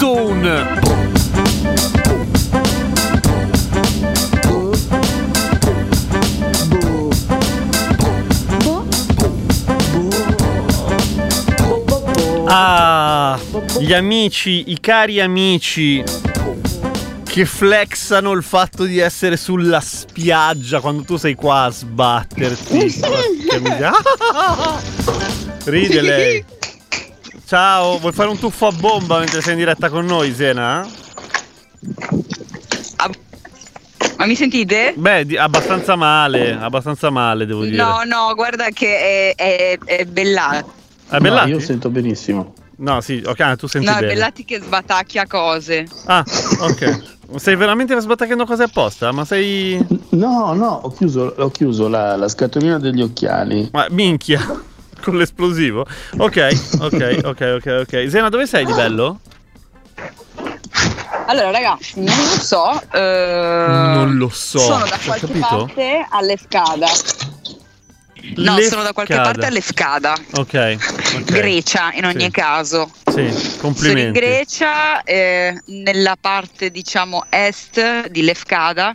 Stone. Ah, gli amici, i cari amici che flexano il fatto di essere sulla spiaggia quando tu sei qua a sbatterti. Ride lei. Ciao, vuoi fare un tuffo a bomba mentre sei in diretta con noi, Zena? Ma mi sentite? Beh, di- abbastanza male, abbastanza male, devo dire. No, no, guarda che è, è, è Bellati. È Bellati? No, io sento benissimo. No, sì, ok, tu senti No, è bene. Bellati che sbatacchia cose. Ah, ok. Stai veramente sbattaccando cose apposta? Ma sei... No, no, ho chiuso, ho chiuso la, la scatolina degli occhiali. Ma minchia, con l'esplosivo. Ok, ok, ok, ok, ok. Zena, dove sei di bello? Allora, ragazzi, non lo so. eh, Non lo so. Sono da qualche parte all'Escada. No, Lefcada. sono da qualche parte all'Escada. Ok, ok. Grecia, in ogni Sì. caso. Sì, Sono in complimenti. Grecia, eh, nella parte diciamo est di Lefkada,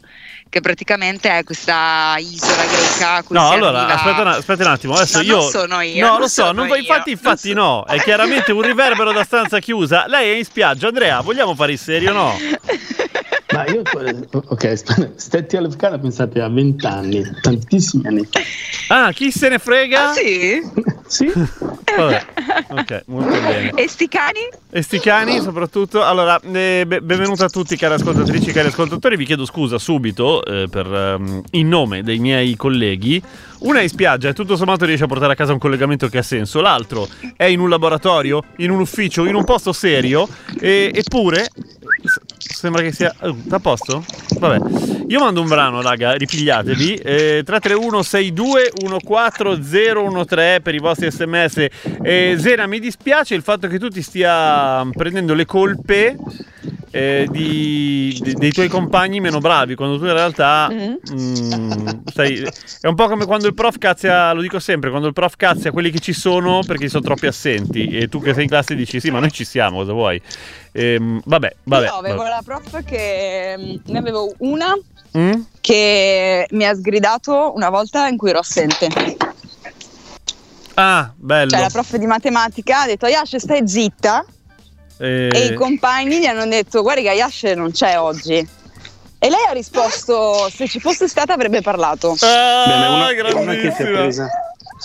che praticamente è questa isola greca. No, allora, arriva- aspetta, un- aspetta un attimo. Adesso No, io. non sono io, No, non lo so, non infatti, non infatti, no. È chiaramente un riverbero da stanza chiusa. Lei è in spiaggia. Andrea, vogliamo fare il serio? No. Ma io, ok, st- stetti scala pensate a vent'anni, tantissimi anni fa. Ah, chi se ne frega? Ah, sì? Sì, Vabbè, ok, molto bene. E sti cani? E sti cani soprattutto. Allora, eh, be- benvenuti a tutti cari ascoltatrici, cari ascoltatori. Vi chiedo scusa subito eh, per, ehm, in nome dei miei colleghi. Una è in spiaggia e tutto sommato riesce a portare a casa un collegamento che ha senso. L'altro è in un laboratorio, in un ufficio, in un posto serio. E- eppure, sembra che sia... Uh, a posto? Vabbè. Io mando un brano, raga, ripigliatevi. Eh, 331 62 14013 per i vostri sms. Eh, Zena, mi dispiace il fatto che tu ti stia prendendo le colpe eh, di- di- dei tuoi compagni meno bravi, quando tu in realtà mm, stai- è un po' come quando il prof cazzia, lo dico sempre, quando il prof cazzia quelli che ci sono perché sono troppi assenti e tu che sei in classe dici sì, ma noi ci siamo, cosa vuoi? Ehm, vabbè, vabbè. Io avevo vabbè. la prof che mm, ne avevo una Mm? che mi ha sgridato una volta in cui ero assente. Ah, bello. Cioè la prof di matematica ha detto Yashe stai zitta Eh, e i compagni gli hanno detto guarda che Yashe non c'è oggi. E lei ha risposto se ci fosse stata avrebbe parlato. Ah, Beh, è una, è una che ti ha grandissima. presa.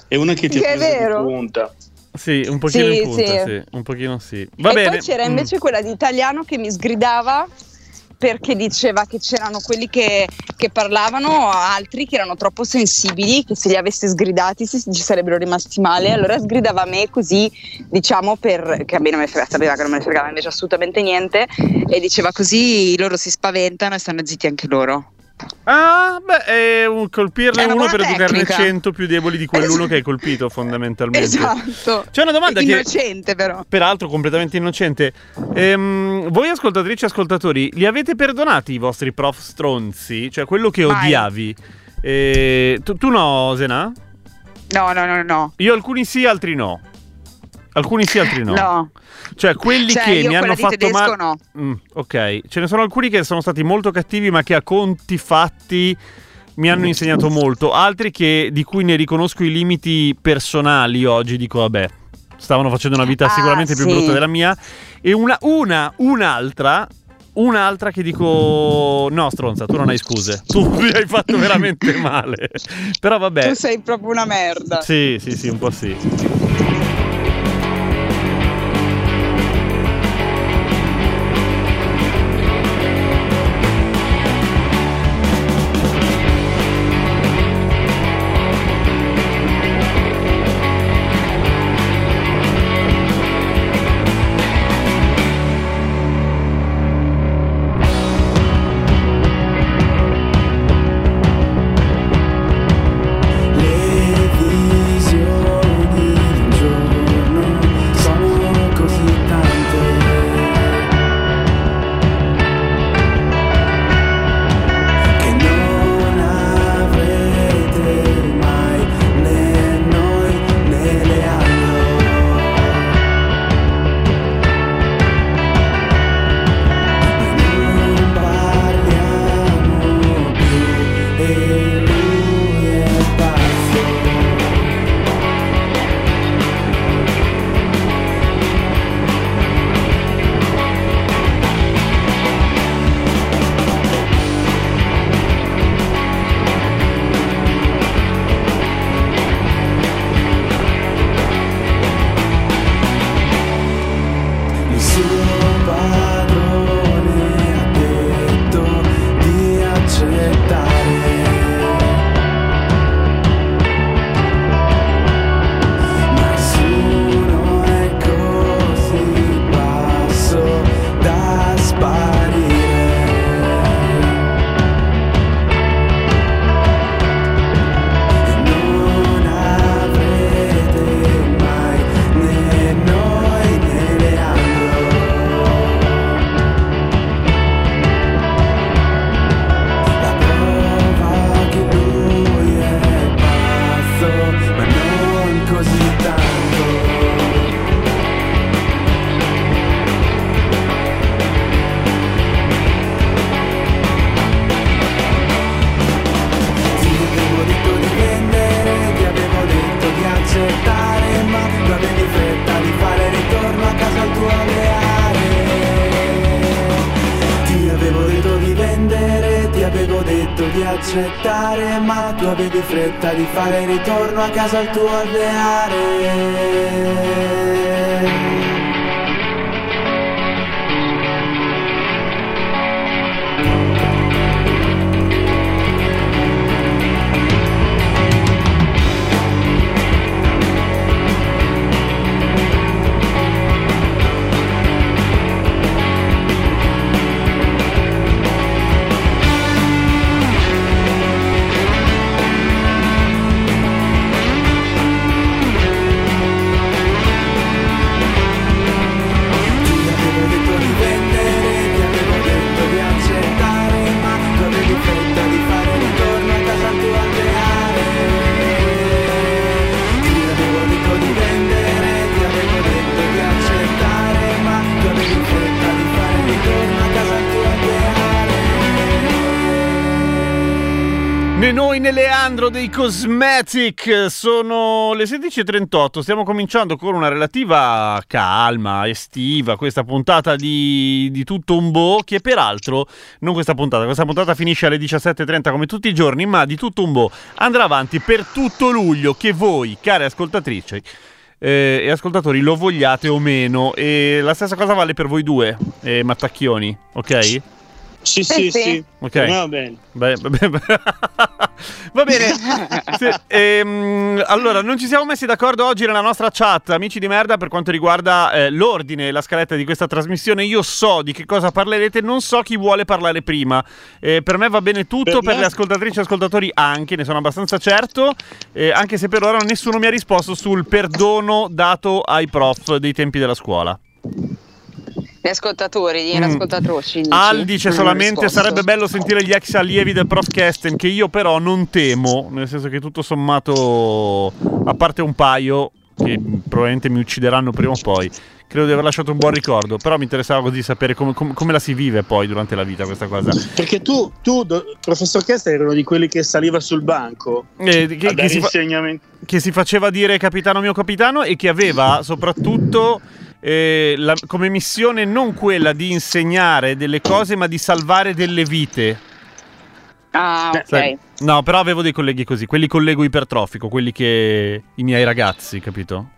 È una che ti ha presa di vero. punta. Sì, un pochino Sì, in punta, sì. sì. un pochino sì. Va e bene. poi c'era Mm. invece quella di italiano che mi sgridava perché diceva che c'erano quelli che, che parlavano, altri che erano troppo sensibili, che se li avesse sgridati si- ci sarebbero rimasti male. Allora sgridava me così, diciamo, per, che a me non me ne frega, sapeva che non me fregava invece assolutamente niente, e diceva così loro si spaventano e stanno zitti anche loro. Ah, beh, è un colpirne uno per educarne tecnica. 100 più deboli di quell'uno che hai colpito, fondamentalmente. Esatto. C'è una domanda che, Innocente però. peraltro, completamente innocente. Ehm, voi, ascoltatrici e ascoltatori, li avete perdonati i vostri prof stronzi? Cioè, quello che Mai. odiavi? Eh, tu, tu no, Zena? No, no, no, no. Io alcuni sì, altri no. Alcuni sì, altri no. No. Cioè, quelli Cioè, che mi hanno fatto male. no. Mm, ok, ce ne sono alcuni che sono stati molto cattivi, ma che a conti fatti mi hanno insegnato molto. Altri che, di cui ne riconosco i limiti personali oggi, dico, vabbè, stavano facendo una vita Ah, sicuramente più sì. brutta della mia. E una, una, un'altra. Un'altra che dico: No, stronza, tu non hai scuse. Tu mi hai fatto veramente male. Però vabbè. Tu sei proprio una merda. Sì, sì, sì, un po' sì. Ma Cosmetic sono le 16.38 stiamo cominciando con una relativa calma estiva questa puntata di, di tutto un bo che peraltro non questa puntata questa puntata finisce alle 17.30 come tutti i giorni ma di tutto un bo andrà avanti per tutto luglio che voi care ascoltatrici eh, e ascoltatori lo vogliate o meno e la stessa cosa vale per voi due eh, mattacchioni ok? Sì, sì, sì. sì. Ok. Va bene. Beh, beh, beh. Va bene. Sì, ehm, allora, non ci siamo messi d'accordo oggi nella nostra chat, amici di merda, per quanto riguarda eh, l'ordine e la scaletta di questa trasmissione. Io so di che cosa parlerete, non so chi vuole parlare prima. Eh, per me va bene tutto, per, per le ascoltatrici e ascoltatori anche, ne sono abbastanza certo, eh, anche se per ora nessuno mi ha risposto sul perdono dato ai prof dei tempi della scuola. Gli ascoltatori, gli mm. ascoltatrici. Al dice solamente sarebbe bello sentire gli ex allievi del prof Kesten, che io però non temo, nel senso che tutto sommato, a parte un paio, che probabilmente mi uccideranno prima o poi, credo di aver lasciato un buon ricordo, però mi interessava così sapere come, come, come, la si vive poi durante la vita questa cosa. Perché tu, tu professor Kester, eri uno di quelli che saliva sul banco eh, che, che, si fa- che si faceva dire capitano mio capitano e che aveva soprattutto eh, la, come missione non quella di insegnare delle cose, ma di salvare delle vite. Ah, ok. Sai, no, però avevo dei colleghi così, quelli collego ipertrofico, quelli che i miei ragazzi, capito?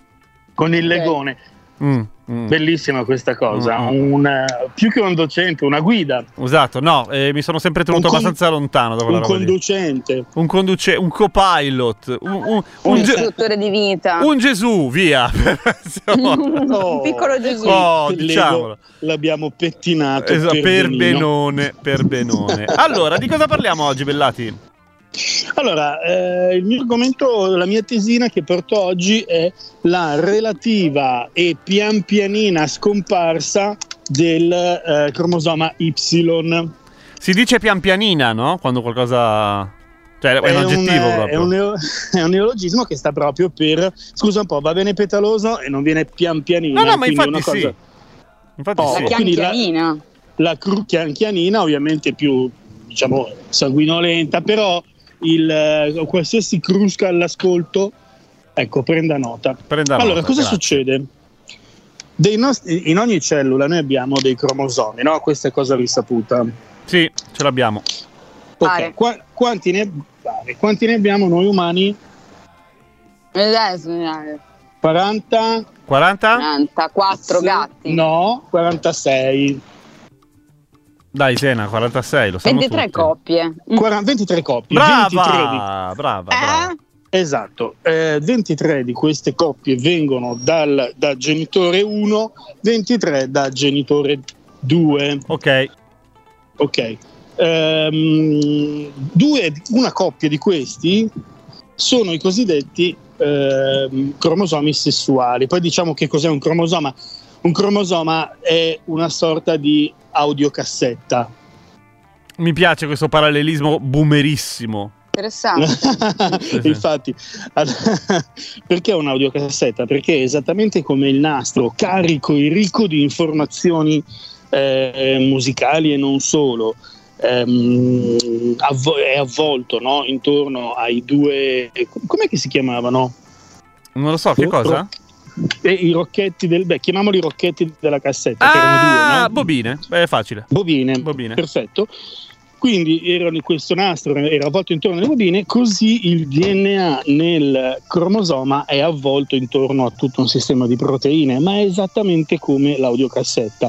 Con il legone. Mm. Mm. Bellissima questa cosa, mm, mm. un, più che un docente, una guida. Esatto, no, eh, mi sono sempre tenuto con, abbastanza lontano da quella un conducente. Un conducente, un copilot, un, un, un, un istruttore di vita. Un Gesù, via. un piccolo Gesù. Oh, diciamolo. L'abbiamo pettinato esatto, per, per benone, per benone. allora, di cosa parliamo oggi, Bellati? Allora, eh, il mio argomento, la mia tesina che porto oggi è la relativa e pian pianina scomparsa del eh, cromosoma Y. Si dice pian pianina, no? Quando qualcosa... Cioè, è, è un aggettivo un, proprio. È un, neo, è un, neologismo che sta proprio per... Scusa un po', va bene petaloso e non viene pian pianina. No, no, ma infatti cosa... sì. Infatti oh, sì. La chianchianina. La, la cru- chianchianina ovviamente più, diciamo, sanguinolenta, però il, eh, qualsiasi crusca all'ascolto, ecco, prenda nota. Prenda allora, nota, cosa grazie. succede? Nostri, in ogni cellula noi abbiamo dei cromosomi, no? Questa è cosa risaputa. Sì, ce l'abbiamo. Ok, Qu- quanti, ne, quanti ne abbiamo noi umani? 40 40? 44 gatti. No, 46. Dai, Sena, 46, lo sanno 23 tutti. coppie. 40, 23 coppie. Brava, 23 di... brava, brava. Eh? Esatto, eh, 23 di queste coppie vengono dal, da genitore 1, 23 da genitore 2. Ok. Ok. Um, due, una coppia di questi sono i cosiddetti eh, cromosomi sessuali. Poi diciamo che cos'è un cromosoma. Un cromosoma è una sorta di audiocassetta. Mi piace questo parallelismo boomerissimo. Interessante. Infatti, perché un audiocassetta? Perché esattamente come il nastro, carico e ricco di informazioni eh, musicali e non solo, ehm, avvo- è avvolto no? intorno ai due... com'è che si chiamavano? Non lo so, che cosa? E i rocchetti del. Beh, chiamiamoli rocchetti della cassetta. Ah, erano due, no? bobine. È facile. Bobine. Bobine. Perfetto. Quindi era, questo nastro era avvolto intorno alle bobine, così il DNA nel cromosoma è avvolto intorno a tutto un sistema di proteine, ma è esattamente come l'audiocassetta.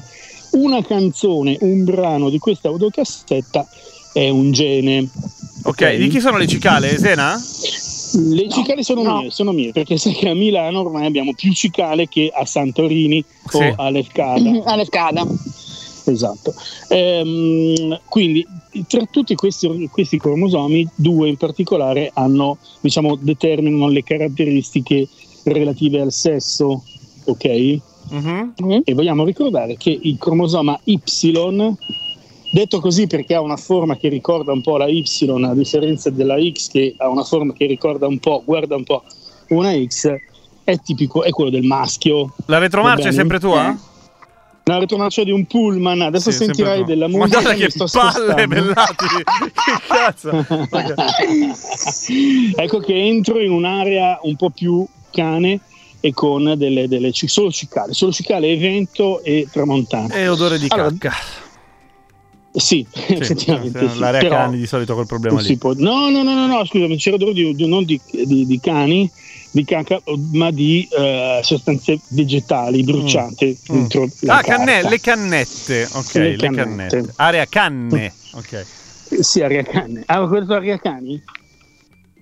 Una canzone, un brano di questa audiocassetta è un gene. Ok, di chi sono le cicale? Sena? Le cicale sono No. mie, sono mie, perché sai che a Milano ormai abbiamo più cicale che a Santorini Sì. o a Lefkada. A Lefkada. Esatto. Ehm, quindi tra tutti questi, questi cromosomi, due in particolare hanno, diciamo, determinano le caratteristiche relative al sesso, ok? Mhm. E vogliamo ricordare che il cromosoma Y, detto così perché ha una forma che ricorda un po' la Y, a differenza della X che ha una forma che ricorda un po', guarda un po' una X, è tipico, è quello del maschio. La retromarcia è sempre tua? La retromarcia di un pullman, adesso Sì, sentirai della musica. guarda mi che sto palle spostando. bellati! che cazzo! Ecco che entro in un'area un po' più cane e con delle, delle solo cicale, solo cicale e vento e tramontana. E odore di Allora, cacca. Sì, Sì, effettivamente. sì, L'area però cani di solito col problema si lì. può- No, no, no, no, no, scusami, c'era odore di, di- non di, di- di cani, di caca, ma di eh, sostanze vegetali bruciate Mm. dentro la Ah, canne- le cannette. Ok, Le le cannette. cannette. Area canne. Ok. Sì, aria cani. Ah, questo aria cani?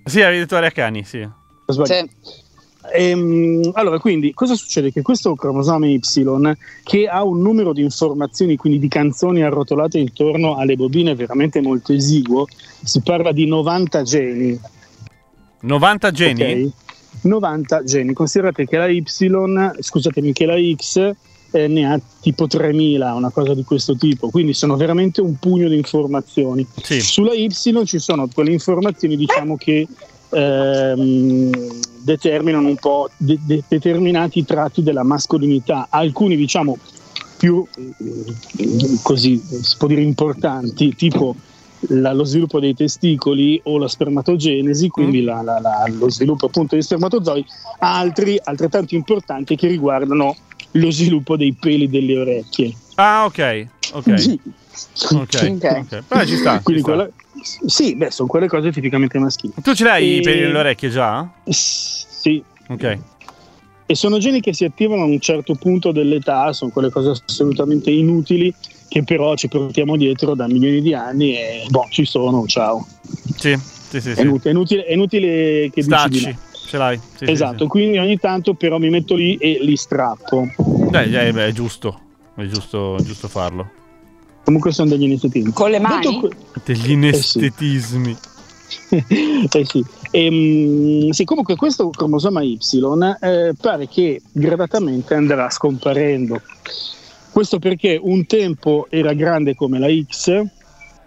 Sì, avevi detto area cani, sì. Ho sbagliato. Sì. Ehm, allora, quindi, cosa succede? Che questo cromosoma Y, che ha un numero di informazioni, quindi di canzoni arrotolate intorno alle bobine veramente molto esiguo, si parla di 90 geni. 90 geni? ok? 90 geni. Considerate che la Y, scusatemi, che la X eh, ne ha tipo 3000, una cosa di questo tipo, quindi sono veramente un pugno di informazioni. Sì. Sulla Y ci sono quelle informazioni, diciamo che ehm, determinano un po' de- de- determinati tratti della mascolinità, alcuni diciamo più eh, così si può dire importanti, tipo la- lo sviluppo dei testicoli o la spermatogenesi, quindi Mm. la- la- lo sviluppo appunto dei spermatozoi, altri altrettanto importanti che riguardano lo sviluppo dei peli delle orecchie. Ah, ok. Ok. Sì. Ok. Ok. ok. Beh, ci sta. ci Quindi sta. quella- sì, beh, sono quelle cose tipicamente maschili. Tu ce l'hai E- peli nelle orecchie già? Sì, Ok. e sono geni che si attivano a un certo punto dell'età, sono quelle cose assolutamente inutili che però ci portiamo dietro da milioni di anni e boh, ci sono, ciao. Sì, sì, sì. È, sì. inutile, è inutile- è inutile che dici Stacci. no. Ce l'hai. Sì, sì, esatto, quindi ogni tanto però mi metto lì e li strappo. sì. Dai, dai, beh, è giusto. È giusto, è giusto farlo. Comunque sono degli iniziativi. Con le mani? Detto que- Degli inestetismi. eh sì. Ehm, sì, comunque questo cromosoma Y eh, pare che gradatamente andrà scomparendo. Questo perché un tempo era grande come la X,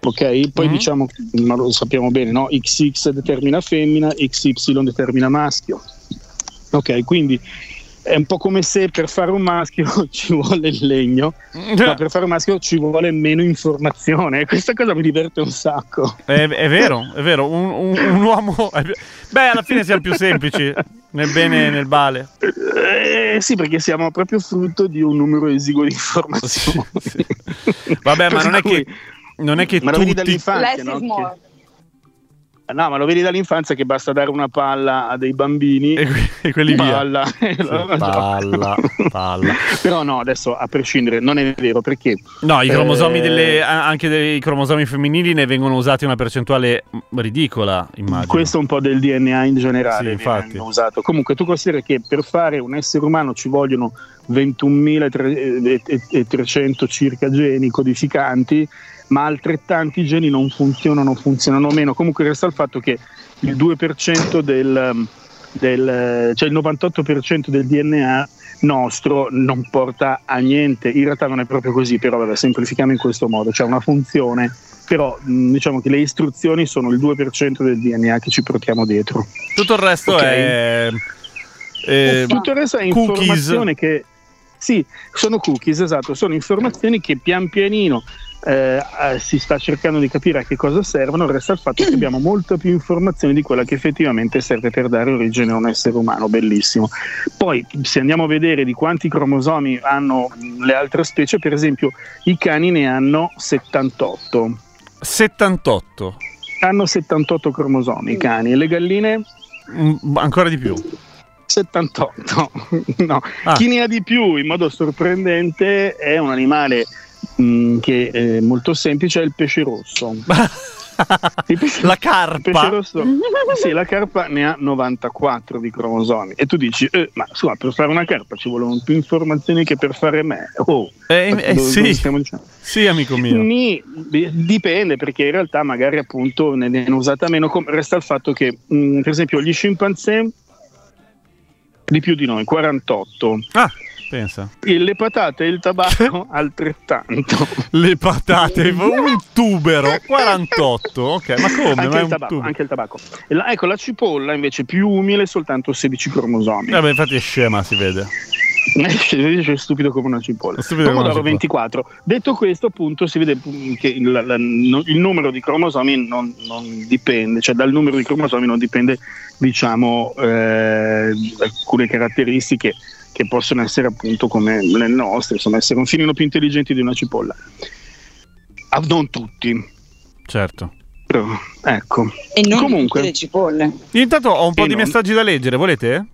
ok? Poi Mhm. diciamo, ma lo sappiamo bene, no? XX determina femmina, XY determina maschio. Ok, quindi è un po' come se per fare un maschio ci vuole il legno, ma per fare un maschio ci vuole meno informazione. Questa cosa mi diverte un sacco. È, è vero, è vero. Un, un- un uomo. Beh, alla fine siamo più semplici. Nel bene e nel male. Eh, sì, perché siamo proprio frutto di un numero esiguo di informazioni. Sì, sì. Vabbè, ma non è che. Non è che Ma tutti. dall'infanzia, no? No, ma lo vedi dall'infanzia che basta dare una palla a dei bambini. E, que- e quelli via. palla, e Sì, loro palla, palla. Però no, adesso a prescindere, non è vero perché No, i cromosomi Eh, delle, anche dei cromosomi femminili ne vengono usati una percentuale ridicola, immagino. questo è un po' del DNA in generale. Sì, viene infatti. usato. Comunque tu consideri che per fare un essere umano ci vogliono 21.300 circa geni codificanti, ma altrettanti geni non funzionano, funzionano meno. Comunque resta il fatto che il 2% del, del cioè il 98% del DNA nostro non porta a niente. In realtà non è proprio così, però vabbè, semplifichiamo in questo modo, c'è una funzione, però mh, diciamo che le istruzioni sono il 2% del DNA che ci portiamo dietro. Tutto il resto Ok. è. eh, Tutto il resto è cookies. informazione che sì, sono cookies, esatto, sono informazioni che pian pianino eh, eh, si sta cercando di capire a che cosa servono, resta il fatto che abbiamo molta più informazioni di quella che effettivamente serve per dare origine a un essere umano, bellissimo. Poi se andiamo a vedere di quanti cromosomi hanno le altre specie, per esempio i cani ne hanno 78. 78. Hanno 78 cromosomi i cani e le galline Mm, ancora di più. 78. no. Ah. Chi ne ha di più in modo sorprendente è un animale mh, che è molto semplice, è il pesce rosso. Pesce- La carpa. rosso, sì, la carpa ne ha 94 di cromosomi e tu dici, eh, ma scusa, per fare una carpa ci vogliono più informazioni che per fare me. Oh, Eh, eh, dove- sì. dove stiamo dicendo? Sì, amico mio. Di- dipende perché in realtà magari appunto ne viene usata meno. Resta il fatto che, mh, per esempio, gli scimpanzé di più di noi, 48. Ah, pensa. E le patate e il tabacco altrettanto. Le patate, un tubero, 48. Ok, ma come? Anche ma il, tabacco, anche il tabacco. La- ecco, la cipolla invece più umile, soltanto 16 cromosomi. Vabbè, infatti è scema, si vede. È stupido come una cipolla. Stupido come una cipolla. 24. Detto questo, appunto, si vede che il, la- il numero di cromosomi non, non dipende, cioè dal numero di cromosomi non dipende, diciamo, eh, alcune caratteristiche che possono essere appunto come le nostre, insomma, essere un filino più intelligenti di una cipolla. Ah, non tutti, Certo. però, ecco, E non Comunque. tutte le cipolle. Intanto ho un po' E di non- messaggi da leggere, volete?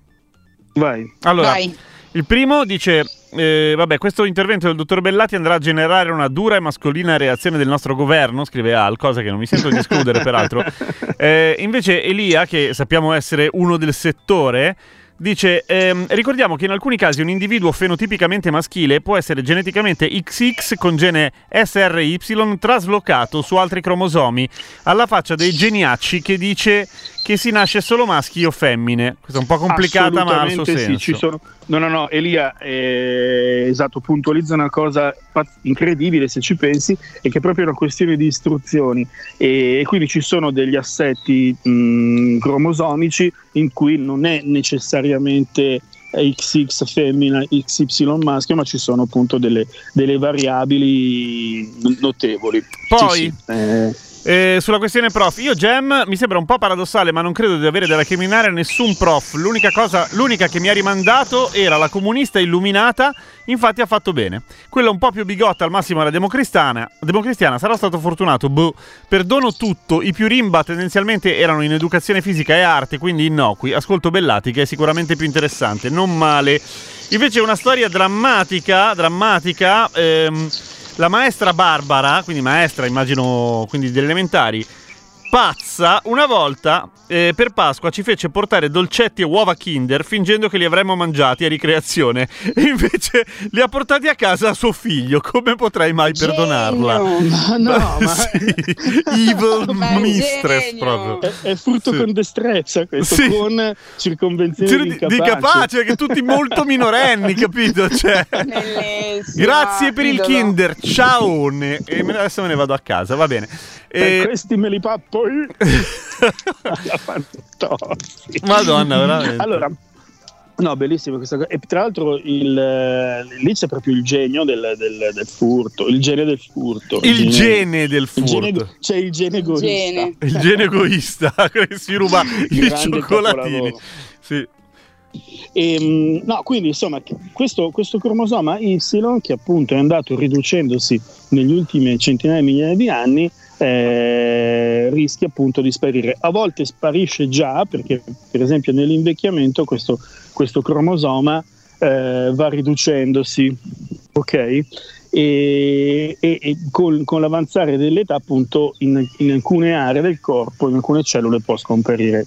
vai. Allora, Vai. il primo dice: eh, Vabbè, questo intervento del dottor Bellati andrà a generare una dura e mascolina reazione del nostro governo, scrive Al, cosa che non mi sento di escludere, peraltro. Eh, invece, Elia, che sappiamo essere uno del settore. Dice, ehm, ricordiamo che in alcuni casi un individuo fenotipicamente maschile può essere geneticamente XX con gene SRY traslocato su altri cromosomi, alla faccia dei geniacci che dice che si nasce solo maschi o femmine. Questa è un po' complicata, ma ha il suo senso. sì, ci sono... No, no, no, Elia, eh, esatto, puntualizza una cosa incredibile se ci pensi, è che è proprio una questione di istruzioni e, e quindi ci sono degli assetti mh, cromosomici in cui non è necessariamente XX femmina, XY maschio, ma ci sono appunto delle, delle variabili notevoli. Poi, Sì, sì, eh, Eh, sulla questione prof, io Gem mi sembra un po' paradossale, ma non credo di avere da recriminare a nessun prof. L'unica cosa, l'unica che mi ha rimandato era la comunista illuminata, infatti ha fatto bene. Quella un po' più bigotta al massimo era democristiana, democristiana sarà stato fortunato, boh. Perdono tutto, i più rimba tendenzialmente erano in educazione fisica e arte, quindi innocui. Ascolto Bellati che è sicuramente più interessante, non male. Invece una storia drammatica, drammatica, ehm, la maestra Barbara, quindi maestra immagino quindi delle elementari, pazza, una volta eh, per Pasqua ci fece portare dolcetti e uova Kinder fingendo che li avremmo mangiati a ricreazione e invece li ha portati a casa a suo figlio. Come potrei mai perdonarla? Genio. ma no, ma Sì, Evil Ma mistress genio. proprio. È, è frutto Sì. con destrezza questo, Sì. con circonvenzione Sì, di Di, capace. di capace, che tutti molto minorenni, capito? Cioè, grazie per il Idolo. Kinder, ciao! E adesso me ne vado a casa, va bene. E- questi me li pappo io. La fantossi. Madonna, veramente. Allora, no, bellissima questa cosa. E tra l'altro il, eh, lì c'è proprio il genio del, del- del furto, il genio del furto. il gene del il gene- furto. c'è il gene egoista. Gene. Il gene egoista che si ruba i cioccolatini. Sì. E, mh, no, quindi insomma, questo, questo cromosoma Y, che appunto è andato riducendosi negli ultimi centinaia di migliaia di anni, eh, rischia appunto di sparire. A volte sparisce già, perché per esempio nell'invecchiamento questo, questo cromosoma eh, va riducendosi, ok? E, e- e col- con l'avanzare dell'età, appunto, in, in alcune aree del corpo, in alcune cellule può scomparire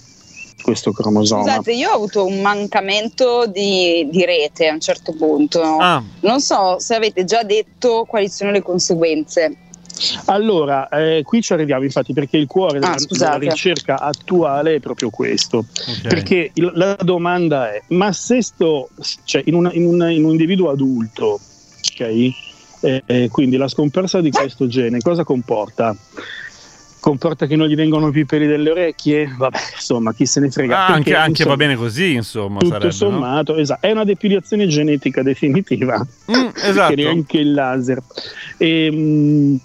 questo cromosoma. Scusate, io ho avuto un mancamento di, di rete a un certo punto. Ah, Non so se avete già detto quali sono le conseguenze. Allora, eh, qui ci arriviamo infatti perché il cuore della, Ah, della ricerca attuale è proprio questo. ok. Perché il- la domanda è, ma se sto, cioè in, una- in una- in un individuo adulto, ok? Eh, eh, quindi la scomparsa di questo gene cosa comporta? Comporta che non gli vengono più i peli delle orecchie? Vabbè, insomma, chi se ne frega. Ah, Perché, anche, anche insomma, va bene così, insomma. Tutto sarebbe, no? sommato, esatto, è una depilazione genetica definitiva Mm, esatto. che neanche il laser. E, mh,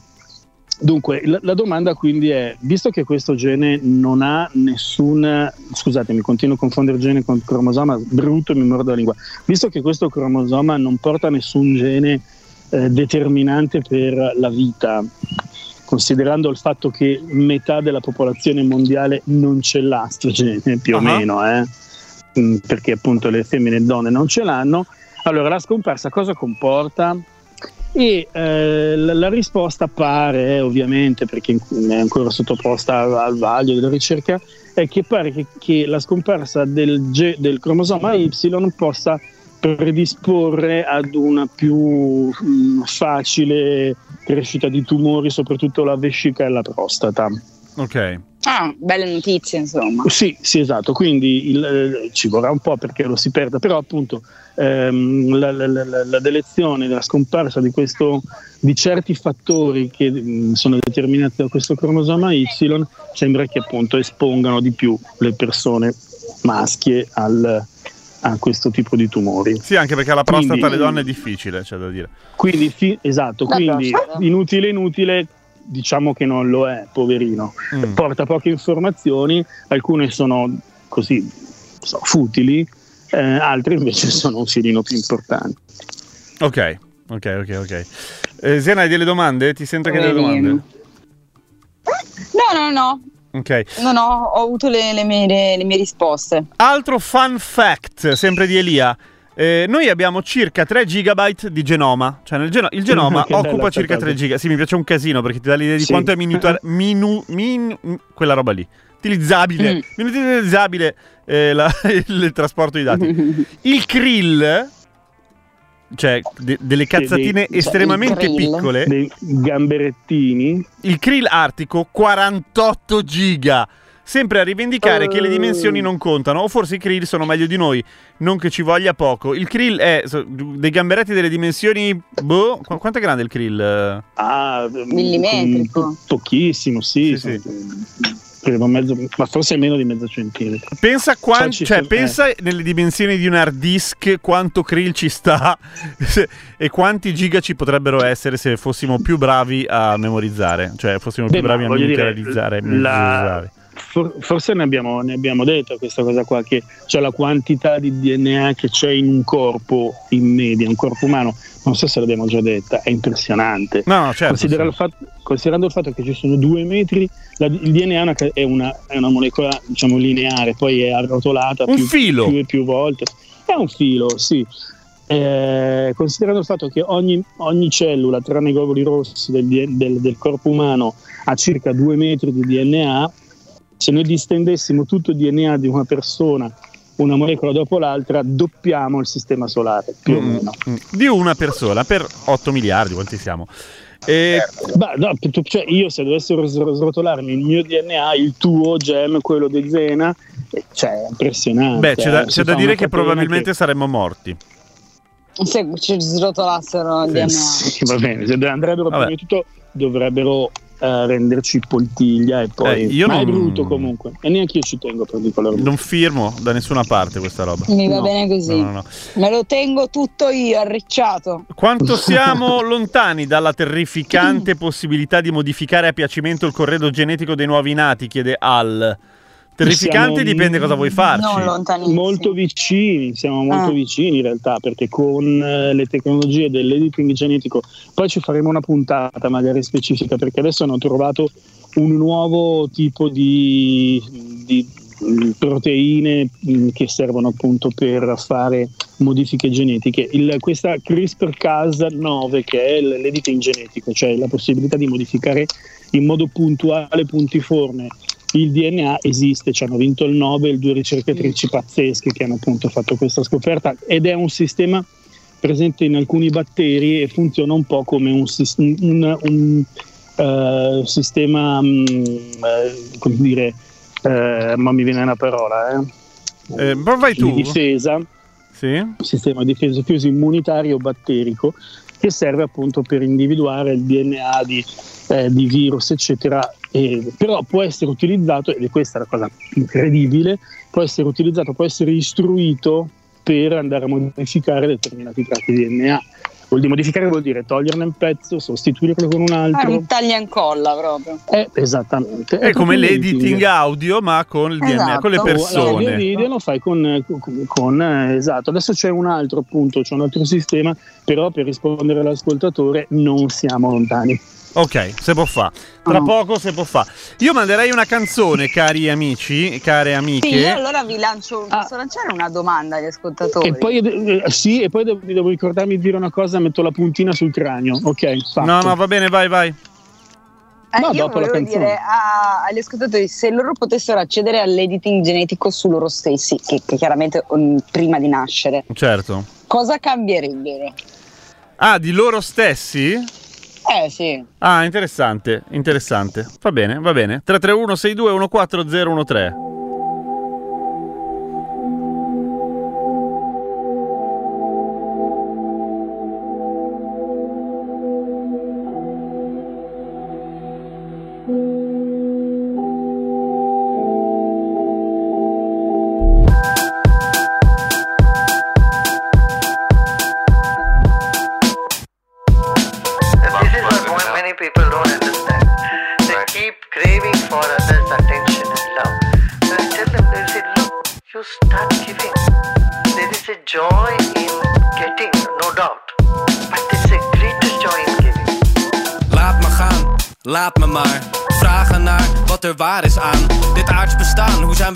dunque, la, la domanda quindi è: visto che questo gene non ha nessuna, scusatemi, continuo a confondere gene con cromosoma, brutto mi mordo la lingua, visto che questo cromosoma non porta nessun gene eh, determinante per la vita, considerando il fatto che metà della popolazione mondiale non ce l'ha sto gene, più o Ah. meno, eh, mm, perché appunto le femmine e le donne non ce l'hanno, allora la scomparsa cosa comporta? E eh, la, la risposta pare, eh, ovviamente, perché è ancora sottoposta al, al vaglio della ricerca, è che pare che, che la scomparsa del, ge- del cromosoma Y possa predisporre ad una più mm, facile crescita di tumori, soprattutto la vescica e la prostata. Ok. Ah, belle notizie, insomma. Sì, sì, esatto, quindi il- eh, ci vorrà un po' perché lo si perda, però appunto ehm, la, la- la- la- delezione, la scomparsa di, questo, di certi fattori che mh, sono determinati da questo cromosoma Y sembra che appunto espongano di più le persone maschie al- a questo tipo di tumori. Sì, anche perché la prostata Quindi- alle donne è difficile, c'è da dire. Quindi, fi- esatto, quindi inutile, inutile, diciamo che non lo è, poverino. Mm. porta poche informazioni, alcune sono così so, futili, eh, altre invece sono un filino più importanti. Ok, ok, ok, ok. Eh, Siena, hai delle domande? Ti sento che hai delle Poverino. domande? No, no, no. Ok. No, no, ho avuto le, le mie, le- le mie risposte. Altro fun fact, sempre di Elia. Eh, noi abbiamo circa 3 gigabyte di genoma, cioè geno- il genoma occupa circa cosa. 3 giga. Sì, mi piace un casino perché ti dà l'idea di Sì. quanto è minuta- minu- min- quella roba lì. Utilizzabile, Mm. minuto utilizzabile eh, la- il trasporto di dati. Il krill, cioè de- delle cazzatine dei- estremamente il krill. piccole, Dei gamberettini, il krill artico 48 giga. Sempre a rivendicare che le Oh. dimensioni non contano, o forse i krill sono meglio di noi, non che ci voglia poco. Il krill è so- dei gamberetti delle dimensioni. Boh, qu- quanto è grande il krill? ah, Millimetrico. po- pochissimo, sì, Sì, credo mezzo, ma forse meno di mezzo centimetro. Pensa, quan- Facci cioè, sul- pensa nelle dimensioni di un hard disk quanto krill ci sta e quanti giga ci potrebbero essere se fossimo più bravi a memorizzare, cioè fossimo più Beh, ma bravi a voglio dire, monitorizzare e la- memorizzare. For- forse ne abbiamo, ne abbiamo detto questa cosa qua, che c'è la quantità di DNA che c'è in un corpo in media, un corpo umano, non so se l'abbiamo già detta, è impressionante. No, certo. Considera sì. il fatto- considerando il fatto che ci sono due metri, la- il DNA è una, è una- molecola diciamo, lineare, poi è arrotolata Un più, filo. più e più volte. È un filo, sì. Eh, considerando il fatto che ogni, ogni cellula, tranne i globuli rossi del, del- del corpo umano, ha circa due metri di DNA, se noi distendessimo tutto il DNA di una persona, una molecola dopo l'altra, doppiamo il sistema solare, più o Mm, meno. mm. Di una persona per 8 miliardi, quanti siamo? E Beh, no, tu- cioè io se dovessero sr- srotolarmi il mio DNA, il tuo gem, quello di Zena, eh, cioè è impressionante. beh, c'è da, eh. c'è da dire che probabilmente saremmo morti. Se ci srotolassero il Sì, DNA. Sì, va bene, andrebbero prima di tutto dovrebbero eh, renderci poltiglia e poi Eh, io ma è non- brutto comunque e neanche io ci tengo particolarmente Non firmo da nessuna parte questa roba. Mi va No, bene così. No, no, no. Me lo tengo tutto io, arricciato. Quanto siamo lontani dalla terrificante possibilità di modificare a piacimento il corredo genetico dei nuovi nati? Chiede Al. Terrificante Siamo- dipende cosa vuoi farci. Non lontanissimo. molto vicini, siamo molto Ah. vicini in realtà perché con eh, le tecnologie dell'editing genetico, poi ci faremo una puntata magari specifica perché adesso hanno trovato un nuovo tipo di, di, mm, proteine mm, che servono appunto per fare modifiche genetiche. Il- questa CRISPR-Cas9 che è l'editing genetico, cioè la possibilità di modificare in modo puntuale, puntiforme il DNA esiste, ci hanno vinto il Nobel due ricercatrici pazzesche che hanno appunto fatto questa scoperta ed è un sistema presente in alcuni batteri e funziona un po' come un, un- un- un, eh, sistema, mm, eh, come dire, eh, ma mi viene una parola, eh, Eh, vai di tu. difesa, Sì? sistema di difesa diffuso immunitario batterico che serve appunto per individuare il DNA di, eh, di virus, eccetera. E, però può essere utilizzato, ed è questa la cosa incredibile, può essere utilizzato, può essere istruito per andare a modificare determinati tratti di DNA. Vuol dire modificare vuol dire toglierne un pezzo, sostituirlo con un Ah, altro. un taglia e incolla proprio. Eh, esattamente. È come proprio l'editing audio, ma con il DNA, Esatto. con le L'audio L'audio persone. video lo fai con, con- con- eh, esatto. Adesso c'è un altro appunto, c'è un altro sistema, però per rispondere all'ascoltatore non siamo lontani. Ok, se può fa. Tra Oh. poco se può fa. Io manderei una canzone, cari amici, care amiche. Sì, io allora vi lancio, posso lanciare una domanda agli ascoltatori? E poi, eh, sì, e poi devo, devo ricordarmi di dire una cosa, metto la puntina sul cranio. Ok, fatto. No, no, va bene, vai, vai. Eh, No, io dopo la volevo canzone. dire a- agli ascoltatori se loro potessero accedere all'editing genetico su loro stessi, che, che chiaramente mm, prima di nascere, Certo. cosa cambierebbero? Ah, di loro stessi? Eh sì. Ah, interessante, interessante. Va bene, va bene. 331 62 14013.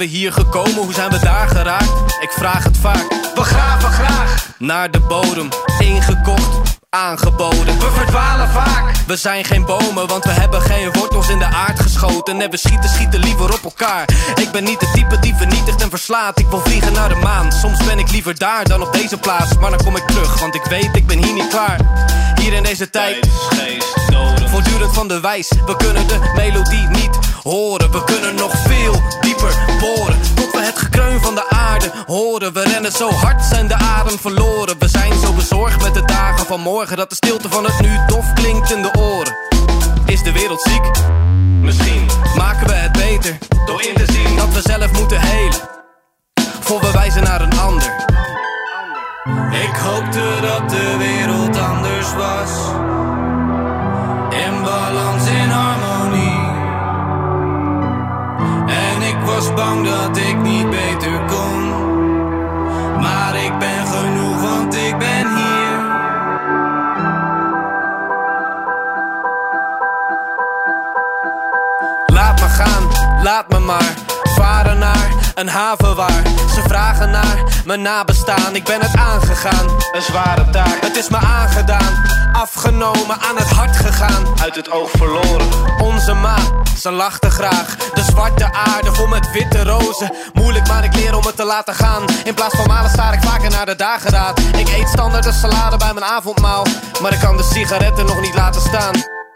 We hier gekomen, hoe zijn we daar geraakt? Ik vraag het vaak. We graven graag naar de bodem, ingekocht, aangeboden. We verdwalen vaak. We zijn geen bomen, want we hebben geen wortels in de aard geschoten. En we schieten, schieten liever op elkaar. Ik ben niet de type die vernietigt en verslaat. Ik wil vliegen naar de maan. Soms ben ik liever daar dan op deze plaats. Maar dan kom ik terug, want ik weet, ik ben hier niet klaar. Hier in deze tijd. Voortdurend van de wijs, we kunnen de melodie niet horen. We kunnen nog veel dieper boren. Tot we het gekreun van de aarde horen. We rennen zo hard, zijn de adem verloren. We zijn zo bezorgd met de dagen van morgen. Dat de stilte van het nu dof klinkt in de oren. Is de wereld ziek? Misschien maken we het beter door in te zien dat we zelf moeten helen. Voor we wijzen naar een ander. Ik hoopte dat de wereld anders was. Was bang dat ik niet beter kon. Maar ik ben genoeg, want ik ben hier. Laat me gaan, laat me maar varen naar een haven waar ze vragen naar mijn nabestaan. Ik ben het aangegaan, een zware taak. Het is me aangedaan, afgenomen, aan het hart gegaan, uit het oog verloren. Onze ma, ze lachte graag. De zwarte aarde vol met witte rozen. Moeilijk, maar ik leer om het te laten gaan. In plaats van malen staar ik vaker naar de dageraad. Ik eet standaard een salade bij mijn avondmaal, maar ik kan de sigaretten nog niet laten staan.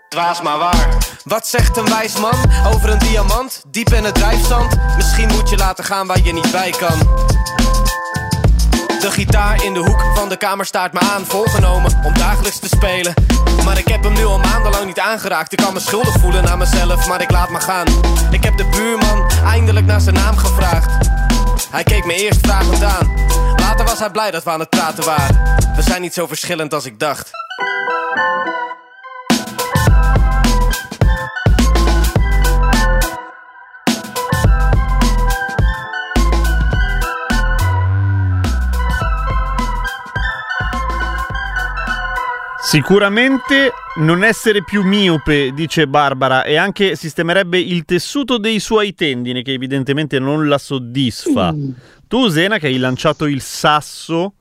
Dwaas maar waar. Wat zegt een wijs man over een diamant diep in het drijfzand? Misschien moet je laten gaan waar je niet bij kan. De gitaar in de hoek van de kamer staat me aan, volgenomen om dagelijks te spelen. Maar ik heb hem nu al maandenlang niet aangeraakt. Ik kan me schuldig voelen naar mezelf, maar ik laat me gaan. Ik heb de buurman eindelijk naar zijn naam gevraagd. Hij keek me eerst vragend aan. Later was hij blij dat we aan het praten waren. We zijn niet zo verschillend als ik dacht. Sicuramente non essere più miope, dice Barbara, e anche sistemerebbe il tessuto dei suoi tendini, che evidentemente non la soddisfa. Tu, Zena, che hai lanciato il sasso.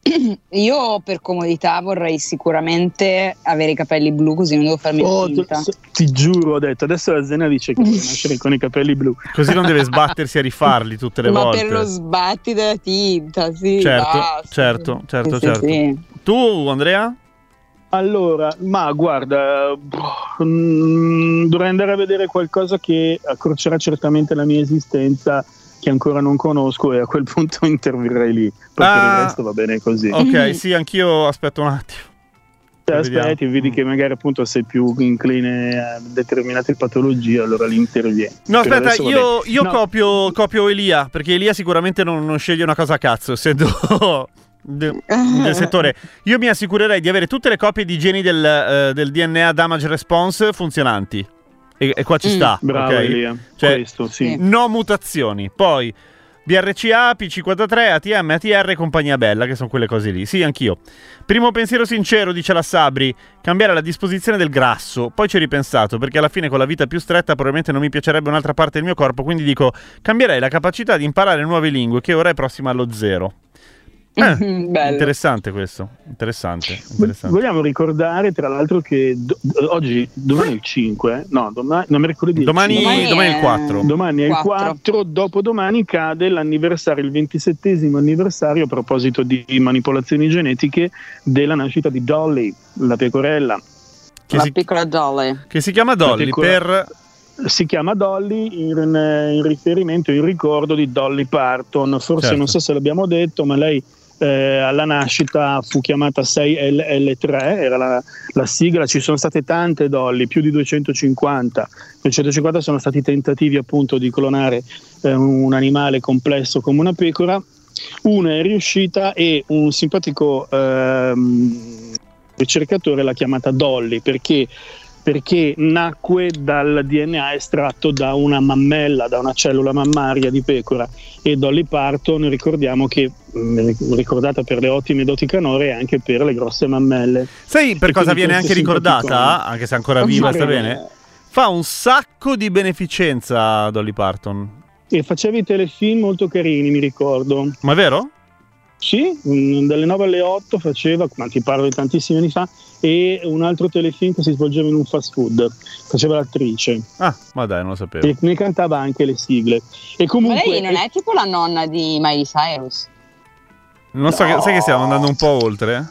Io per comodità vorrei sicuramente avere i capelli blu così non devo farmi Oh, finta. ti, ti giuro, ho detto. Adesso la Zena dice che vuole nascere con i capelli blu. Così non deve sbattersi a rifarli tutte le Ma volte. per lo sbatti della tinta, sì. Certo, basta. certo, certo, Sì, sì, certo. sì. Tu, Andrea? Allora, ma guarda, boh, mm, dovrei andare a vedere qualcosa che accorcerà certamente la mia esistenza che ancora non conosco e a quel punto interverrei lì. Poi per Ah. il resto va bene così. Ok, sì, anch'io aspetto un attimo. Vediamo. aspetti, vedi che magari appunto sei più incline a determinate patologie, allora lì intervieni. No, Per aspetta, io, io No, copio, copio Elia, perché Elia sicuramente non, non sceglie una cosa a cazzo, essendo de- del settore. Io mi assicurerei di avere tutte le copie di geni del, eh, del DNA damage response funzionanti. E, e qua ci Mm. sta. Bravo ok? Elia, Cioè, questo sì. No mutazioni. Poi BRCA, PC53, ATM, ATR e compagnia bella, che sono quelle cose lì. Sì, anch'io. Primo pensiero sincero, dice la Sabri, cambiare la disposizione del grasso. Poi ci ho ripensato, perché alla fine con la vita più stretta probabilmente non mi piacerebbe un'altra parte del mio corpo, quindi dico, cambierei la capacità di imparare nuove lingue, che ora è prossima allo zero. Eh, interessante questo, interessante. interessante. Vogliamo ricordare, tra l'altro, che do- oggi, domani è il 5, no, domani, no, mercoledì. è il Domani, 5. Domani domani è il è- 4. Domani è il Quattro. 4, dopodomani cade l'anniversario, il 27 anniversario a proposito di manipolazioni genetiche della nascita di Dolly, la pecorella. Che La si, piccola Dolly. che si chiama Dolly piccola- per... Si chiama Dolly in, in riferimento, in ricordo di Dolly Parton. Forse Certo. non so se l'abbiamo detto, ma lei eh, alla nascita fu chiamata 6LL3, era la, la sigla. Ci sono state tante Dolly, più di 250. 250 sono stati tentativi appunto di clonare eh, un animale complesso come una pecora. Una è riuscita e un simpatico ehm, ricercatore l'ha chiamata Dolly perché perché nacque dal DNA estratto da una mammella, da una cellula mammaria di pecora e Dolly Parton ricordiamo che mh, ricordata per le ottime doti canore e anche per le grosse mammelle. Sai per E cosa viene anche ricordata? Anche se ancora viva, sta bene? Fa un sacco di beneficenza Dolly Parton. E faceva i telefilm molto carini, mi ricordo. Ma è vero? Sì, dalle 9 alle 8 faceva, ma ti parlo di tantissimi anni fa, e un altro telefilm che si svolgeva in un fast food. Faceva l'attrice Ah, ma dai, non lo sapevo. e ne cantava anche le sigle. E Ma comunque lei non è tipo la nonna di Miley Cyrus? Non so, che, sai che stiamo andando un po' oltre?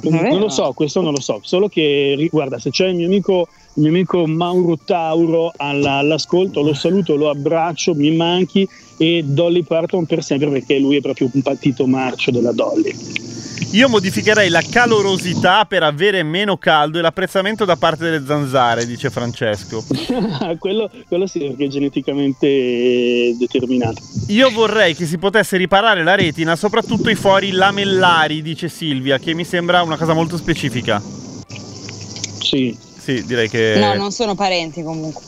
Non lo so, questo non lo so, solo che ri- guarda, se c'è il mio amico, il mio amico Mauro Tauro alla- all'ascolto, lo saluto, lo abbraccio, mi manchi e Dolly Parton per sempre perché lui è proprio un partito marcio della Dolly. Io modificherei la calorosità per avere meno caldo e l'apprezzamento da parte delle zanzare, dice Francesco. quello, quello sì, perché è geneticamente determinato. Io vorrei che si potesse riparare la retina, soprattutto i fori lamellari, dice Silvia, che mi sembra una cosa molto specifica. Sì, Sì, direi che... No, non sono parenti comunque.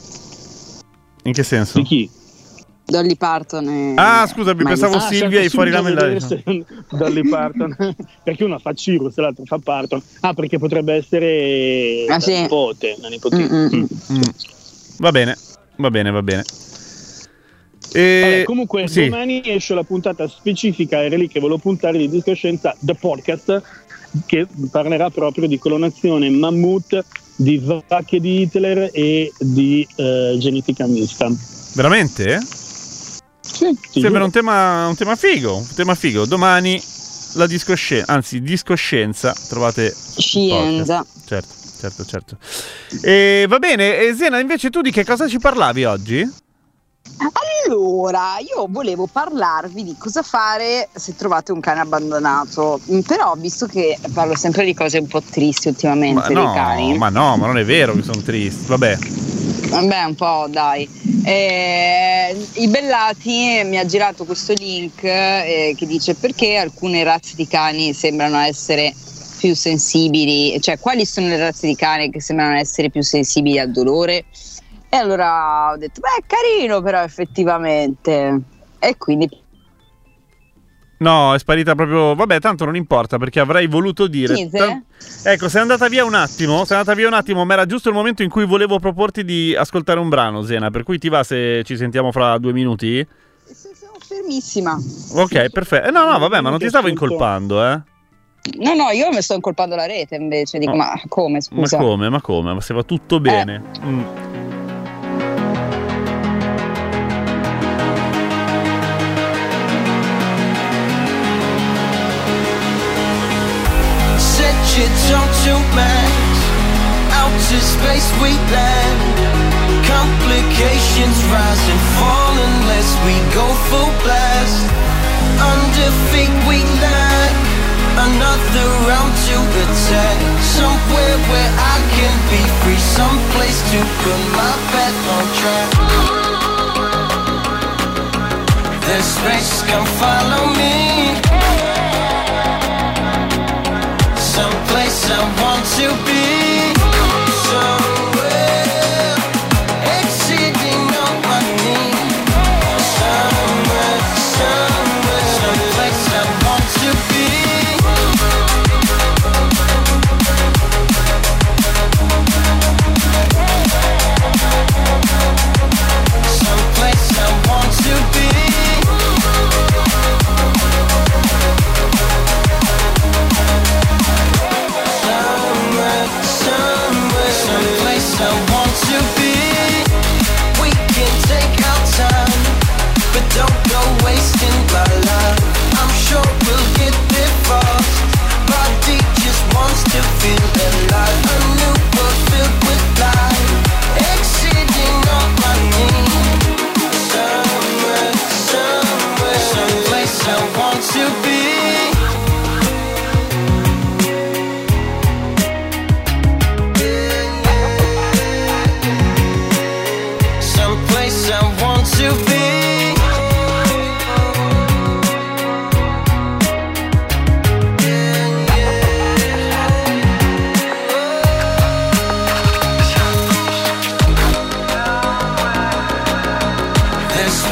In che senso? di chi? Dolly Parton e... Ah, scusami, Miley pensavo Cyrus. Silvia e i fuori vedere se- Dolly Parton perché una fa Cyrus e l'altra fa Parton ah perché potrebbe essere Ah, la sì. nipote la nipotina Mm, mm, Mm. Mm. Va bene, va bene, va bene. E... Vabbè, comunque sì. domani esce la puntata specifica era lì che volevo puntare di Discoscienza The Podcast che parlerà proprio di clonazione mammut di vacche di Hitler e di eh, genetica mista Veramente? Sì, ti Sembra un tema, un tema figo, un tema figo. Domani la discoscienza, anzi discoscienza, trovate... Scienza. Certo, certo, certo. E, va bene, e Zena, invece tu di che cosa ci parlavi oggi? Allora, io volevo parlarvi di cosa fare se trovate un cane abbandonato, Mm, però visto che parlo sempre di cose un po' tristi Ma ultimamente dei no, cani, ma no, ma non è vero che sono tristi. Vabbè, vabbè un po' dai, Eh, i Bellati mi ha girato questo link eh, che dice perché alcune razze di cani sembrano essere più sensibili, cioè quali sono le razze di cane che sembrano essere più sensibili al dolore. E allora ho detto, beh, è carino però effettivamente. E quindi no, è sparita proprio. Vabbè, tanto non importa perché avrei voluto dire. Tan- Ecco, sei andata via un attimo. Sei andata via un attimo, ma era giusto il momento in cui volevo proporti di ascoltare un brano, Zena. Per cui ti va se ci sentiamo fra due minuti? sono fermissima. Ok, perfetto. Eh, no, no, vabbè, ma non ti stavo incolpando, eh. No, no, io mi sto incolpando la rete invece. Dico, Oh. ma come Ma scusa? come, ma come? Ma se va tutto bene. Mm. To space we land. Complications rise and fall unless we go full blast. Under feet we land. Another round to attack. Somewhere where I can be free. Someplace to put my bet on track. There's space, come follow me. Someplace I want to be.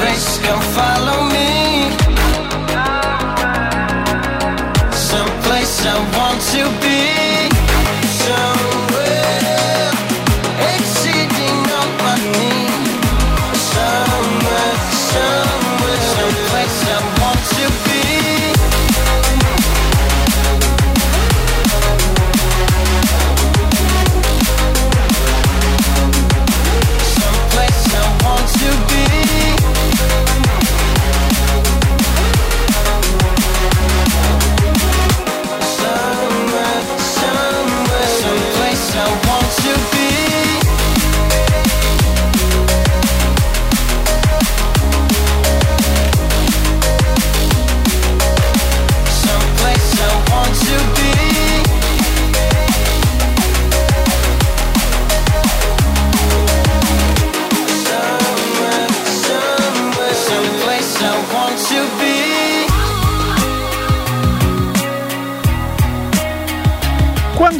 race, come follow me. Someplace I want.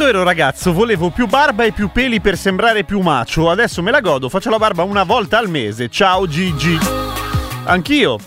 Quando ero ragazzo volevo più barba e più peli per sembrare più macio. Adesso me la godo, faccio la barba una volta al mese. Ciao Gigi. Anch'io.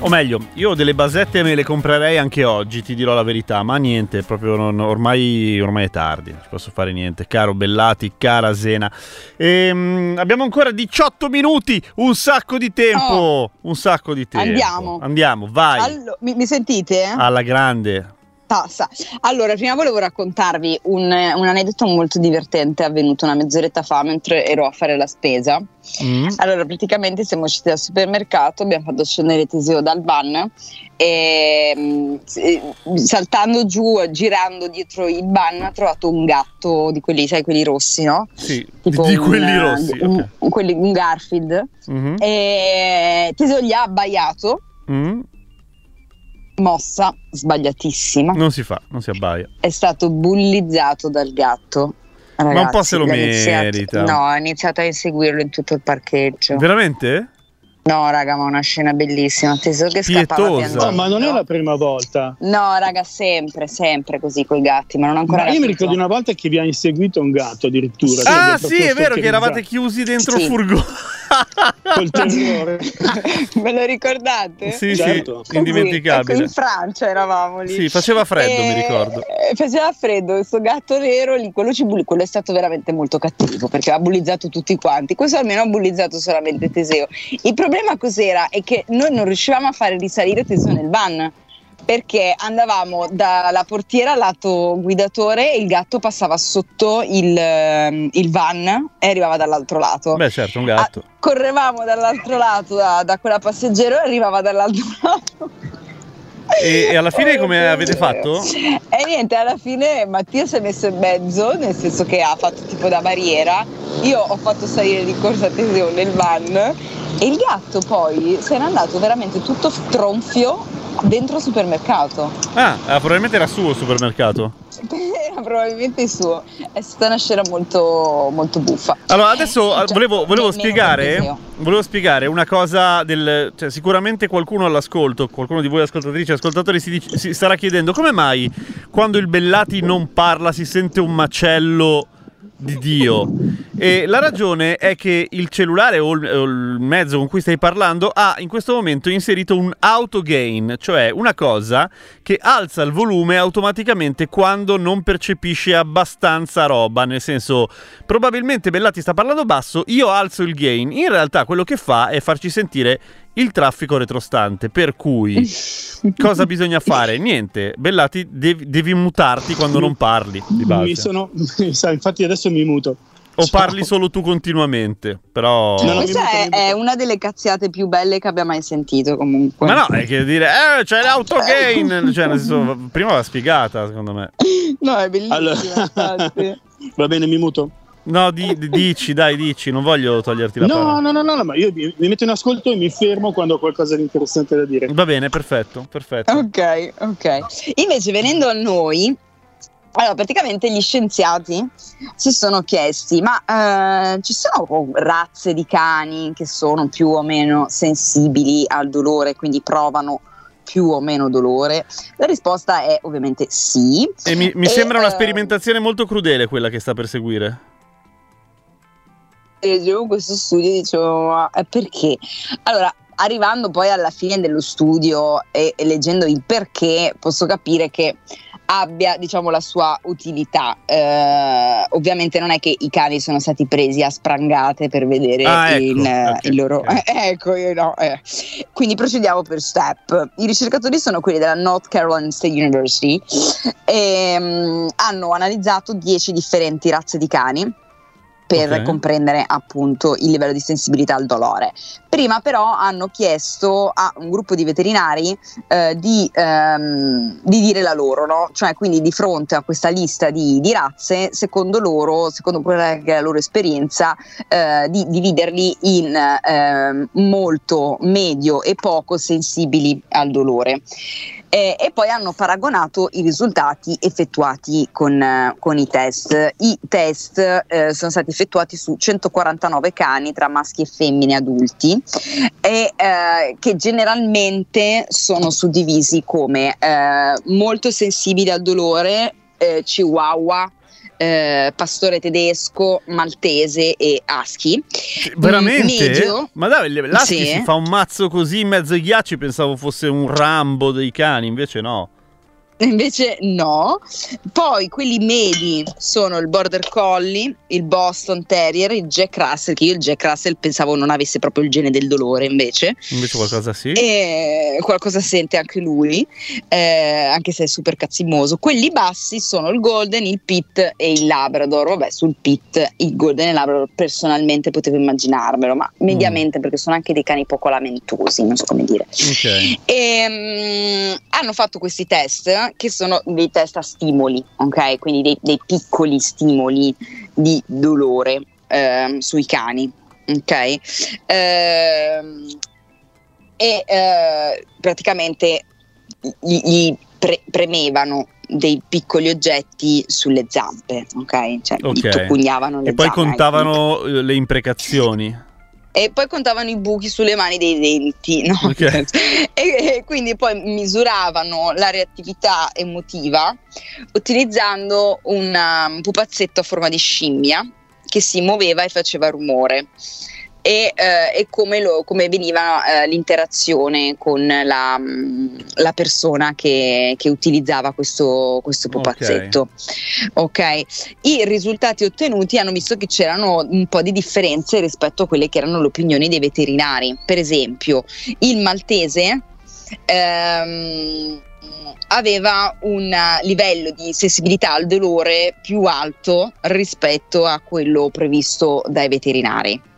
O meglio, io delle basette me le comprerei anche oggi, ti dirò la verità, ma niente, proprio non- ormai, ormai è tardi, non ci posso fare niente. Caro Bellati, cara Sena. Ehm, abbiamo ancora 18 minuti, un sacco di tempo, un sacco di tempo. Andiamo. Andiamo, vai. Allo- mi, mi sentite? Alla grande. Passa. Allora, prima volevo raccontarvi un, un aneddoto molto divertente avvenuto una mezz'oretta fa mentre ero a fare la spesa. Mm. Allora, praticamente siamo usciti dal supermercato, abbiamo fatto scendere Teseo dal van e mm, saltando giù, girando dietro il van, ha trovato un gatto di quelli, sai, quelli rossi, no? Sì, Tipo di un, quelli rossi. un, ok. un- quelli- un Garfield. Mhm. E Teseo gli ha abbaiato, Mm. Mossa sbagliatissima. Non si fa, non si abbaia. è stato bullizzato dal gatto. Ragazzi, un po' se lo ha iniziato- merita. no, ha iniziato a inseguirlo in tutto il parcheggio. Veramente? No, raga, ma una scena bellissima. Tesoro che scappava piangendo. No, ma non è la prima volta. No, raga, sempre, sempre così con i gatti, ma non ancora Ma io mi ricordo una volta che vi ha inseguito un gatto addirittura. Ah, Cioè, sì, è vero che eravate chiusi dentro Sì. il furgone. Col terrore. Me lo ricordate? sì, Certo. sì, indimenticabile. Ecco, in Francia eravamo lì. Sì, faceva freddo, E- mi ricordo. eh, Faceva freddo, questo gatto nero lì, quello ci bulli, quello è stato veramente molto cattivo perché ha bullizzato tutti quanti. Questo almeno ha bullizzato solamente Teseo. Il problema cos'era? È che noi non riuscivamo a fare risalire Teseo nel van. Perché andavamo dalla portiera lato guidatore e il gatto passava sotto il, ehm, il van e arrivava dall'altro lato. Beh, certo, un gatto. Ah, correvamo dall'altro lato da, da quella passeggero e arrivava dall'altro lato. E, e alla fine come avete fatto? E niente, alla fine Mattia si è messo in mezzo, nel senso che ha fatto tipo da barriera. Io ho fatto salire di corsa Teseo nel van e il gatto poi se n'è andato veramente tutto tronfio dentro il supermercato. Ah, ah, probabilmente era suo il supermercato. Era probabilmente suo. È stata una scena molto, molto buffa. Allora, adesso Eh, ah, cioè, volevo, volevo spiegare, volevo spiegare una cosa del... Cioè, sicuramente qualcuno all'ascolto, qualcuno di voi ascoltatrici e ascoltatori si, dice- si starà chiedendo come mai quando il Bellati non parla si sente un macello di Dio. E la ragione è che il cellulare o il, o il mezzo con cui stai parlando ha in questo momento inserito un auto gain, cioè una cosa che alza il volume automaticamente quando non percepisce abbastanza roba, nel senso probabilmente Bellati sta parlando basso, io alzo il gain, in realtà quello che fa è farci sentire il traffico retrostante, per cui cosa bisogna fare? Niente, Bellati devi, devi mutarti quando non parli di base. Mi sono, infatti adesso mi muto. O Ciao. parli solo tu continuamente, però... No, no, Questa è, è una delle cazziate più belle che abbia mai sentito comunque. Ma no, è che dire, eh, c'è l'auto gain, cioè nel senso, prima va spiegata secondo me. No, è bellissima. Allora-. Va bene, mi muto. No, di- di- dici, dai, dici, non voglio toglierti la No, parola. no, no, no, no, ma io mi, mi metto in ascolto e mi fermo quando ho qualcosa di interessante da dire. Va bene, perfetto, perfetto. Ok, ok. Invece venendo a noi, allora praticamente gli scienziati si sono chiesti, ma eh, ci sono razze di cani che sono più o meno sensibili al dolore, quindi provano più o meno dolore? La risposta è ovviamente sì. E mi, mi E, sembra una eh, sperimentazione molto crudele quella che sta per seguire. leggevo questo studio e dicevo ma eh, perché? Allora, arrivando poi alla fine dello studio e, e leggendo il perché, posso capire che abbia diciamo la sua utilità. Eh, ovviamente non è che i cani sono stati presi a sprangate per vedere Ah, ecco, il, ok, il loro... ok. ecco, io no, eh. Quindi procediamo per step. I ricercatori sono quelli della North Carolina State University e mm, hanno analizzato 10 differenti razze di cani per Ok. comprendere appunto il livello di sensibilità al dolore. Prima però hanno chiesto a un gruppo di veterinari eh, di, ehm, di dire la loro, no? cioè quindi di fronte a questa lista di, di razze, secondo loro, secondo quella che è la loro esperienza, eh, di dividerli in ehm, molto, medio e poco sensibili al dolore. Eh, e poi hanno paragonato i risultati effettuati con, eh, con i test. I test eh, sono stati effettuati su 149 cani tra maschi e femmine adulti e eh, che generalmente sono suddivisi come eh, molto sensibili al dolore, eh, chihuahua, eh, pastore tedesco, maltese e husky. Veramente? Medio. Ma dai, l'Husky Sì. si fa un mazzo così in mezzo ai ghiacci, pensavo fosse un Rambo dei cani, invece no. Invece no. Poi quelli medi sono il Border Collie, il Boston Terrier, il Jack Russell, che io il Jack Russell pensavo non avesse proprio il gene del dolore invece. Invece qualcosa sì. E qualcosa sente anche lui, eh, anche se è super cazzimoso. Quelli bassi sono il Golden, il Pit e il Labrador. Vabbè, sul Pit, il Golden e il Labrador personalmente potevo immaginarmelo, ma mediamente perché sono anche dei cani poco lamentosi, non so come dire. Ok. E, mm, hanno fatto questi test che sono dei test a stimoli, ok? Quindi dei, dei piccoli stimoli di dolore ehm, sui cani, ok? Ehm, e eh, praticamente gli, gli pre- premevano dei piccoli oggetti sulle zampe, ok? Cioè gli Ok. toccugnavano le E poi zampe. contavano eh, le imprecazioni. E poi contavano i buchi sulle mani dei denti, no? Ok. e, e quindi poi misuravano la reattività emotiva utilizzando un um, pupazzetto a forma di scimmia che si muoveva e faceva rumore. E, eh, e come, lo- come veniva eh, l'interazione con la, mm, la persona che, che utilizzava questo, questo pupazzetto. Ok, i risultati ottenuti hanno visto che c'erano un po' di differenze rispetto a quelle che erano le opinioni dei veterinari. Per esempio, il maltese ehm, aveva un livello di sensibilità al dolore più alto rispetto a quello previsto dai veterinari.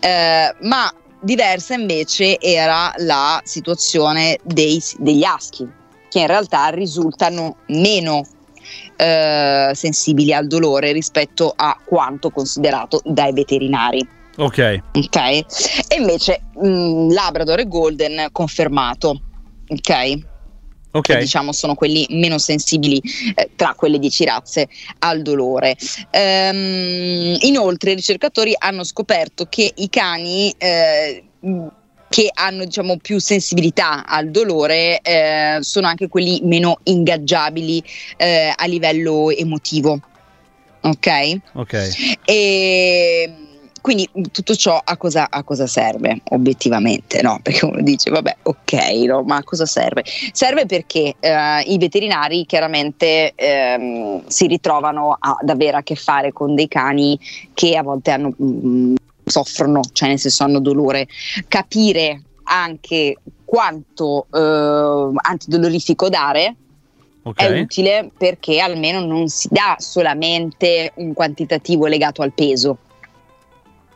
Eh, ma diversa invece era la situazione dei- degli husky, che in realtà risultano meno eh, sensibili al dolore rispetto a quanto considerato dai veterinari. Ok. Ok? E invece mh, Labrador e Golden confermato. Ok? Ok. Che diciamo sono quelli meno sensibili eh, tra quelle 10 razze al dolore. Ehm, inoltre i ricercatori hanno scoperto che i cani eh, che hanno diciamo più sensibilità al dolore eh, sono anche quelli meno ingaggiabili eh, a livello emotivo. Ok? Ok. E quindi tutto ciò a cosa, a cosa serve obiettivamente? No? Perché uno dice, vabbè, ok, no, ma a cosa serve? Serve perché eh, i veterinari chiaramente ehm, si ritrovano ad avere a che fare con dei cani che a volte hanno, mm, soffrono, cioè nel senso hanno dolore. Capire anche quanto eh, antidolorifico dare Ok. è utile perché almeno non si dà solamente un quantitativo legato al peso,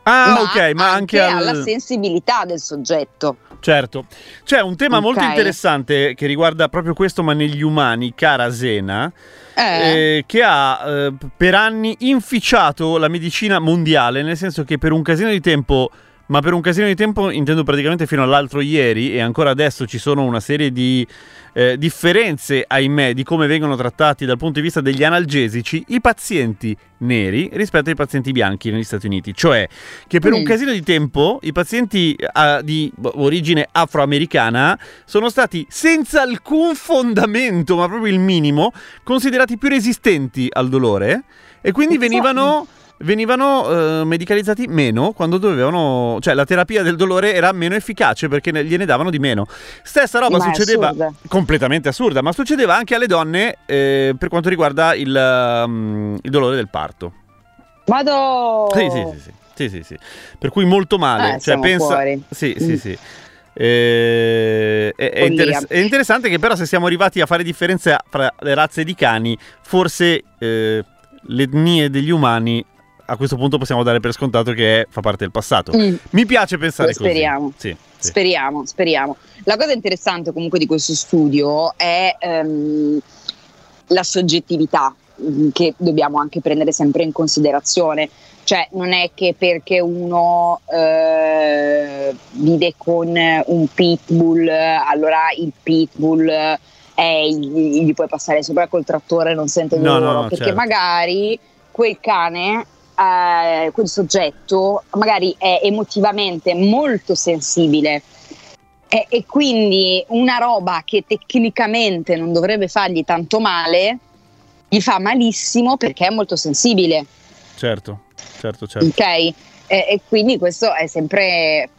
Ah, ma, ok, ma anche, al... alla sensibilità del soggetto. Certo. C'è un tema molto Ok. interessante che riguarda proprio questo, ma negli umani, cara Sena, Eh, eh, che ha eh, per anni inficiato la medicina mondiale, nel senso che per un casino di tempo, ma per un casino di tempo intendo praticamente fino all'altro ieri e ancora adesso ci sono una serie di eh, differenze, ahimè, di come vengono trattati dal punto di vista degli analgesici i pazienti neri rispetto ai pazienti bianchi negli Stati Uniti. Cioè che per un casino di tempo i pazienti eh, di origine afroamericana sono stati senza alcun fondamento, ma proprio il minimo, considerati più resistenti al dolore e quindi Esatto. venivano venivano eh, medicalizzati meno quando dovevano, cioè la terapia del dolore era meno efficace perché ne- gliene davano di meno. Stessa roba Ma succedeva assurda. completamente assurda, ma succedeva anche alle donne eh, per quanto riguarda il, um, il dolore del parto. Vado. Sì, sì, sì, sì, sì, sì, sì. Per cui molto male. Eh, cioè, pensa... fuori. Sì, Mm. sì, sì. Eh, è, interess- è interessante che però se siamo arrivati a fare differenza fra le razze di cani, forse eh, le etnie degli umani a questo punto possiamo dare per scontato che fa parte del passato. Mm. Mi piace pensare Lo speriamo. così. Sì, sì. Speriamo, speriamo. La cosa interessante comunque di questo studio è ehm, la soggettività mm, che dobbiamo anche prendere sempre in considerazione. Cioè non è che perché uno eh, vive con un pitbull, allora il pitbull è, gli, gli puoi passare sopra col trattore e non sente No, no, dolore, no, perché certo. magari quel cane eh, quel soggetto magari è emotivamente molto sensibile e, e quindi una roba che tecnicamente non dovrebbe fargli tanto male gli fa malissimo perché è molto sensibile, Certo, certo, certo. ok? E, e quindi questo è sempre,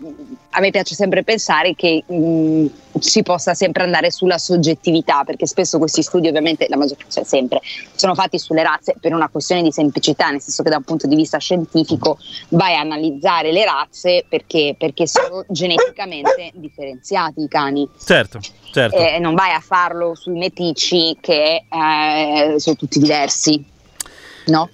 a me piace sempre pensare che mh, si possa sempre andare sulla soggettività, perché spesso questi studi ovviamente, la maggior cioè sempre, sono fatti sulle razze per una questione di semplicità, nel senso che da un punto di vista scientifico vai a analizzare le razze perché, perché sono geneticamente differenziati i cani Certo, certo. e non vai a farlo sui meticci che eh, sono tutti diversi, no?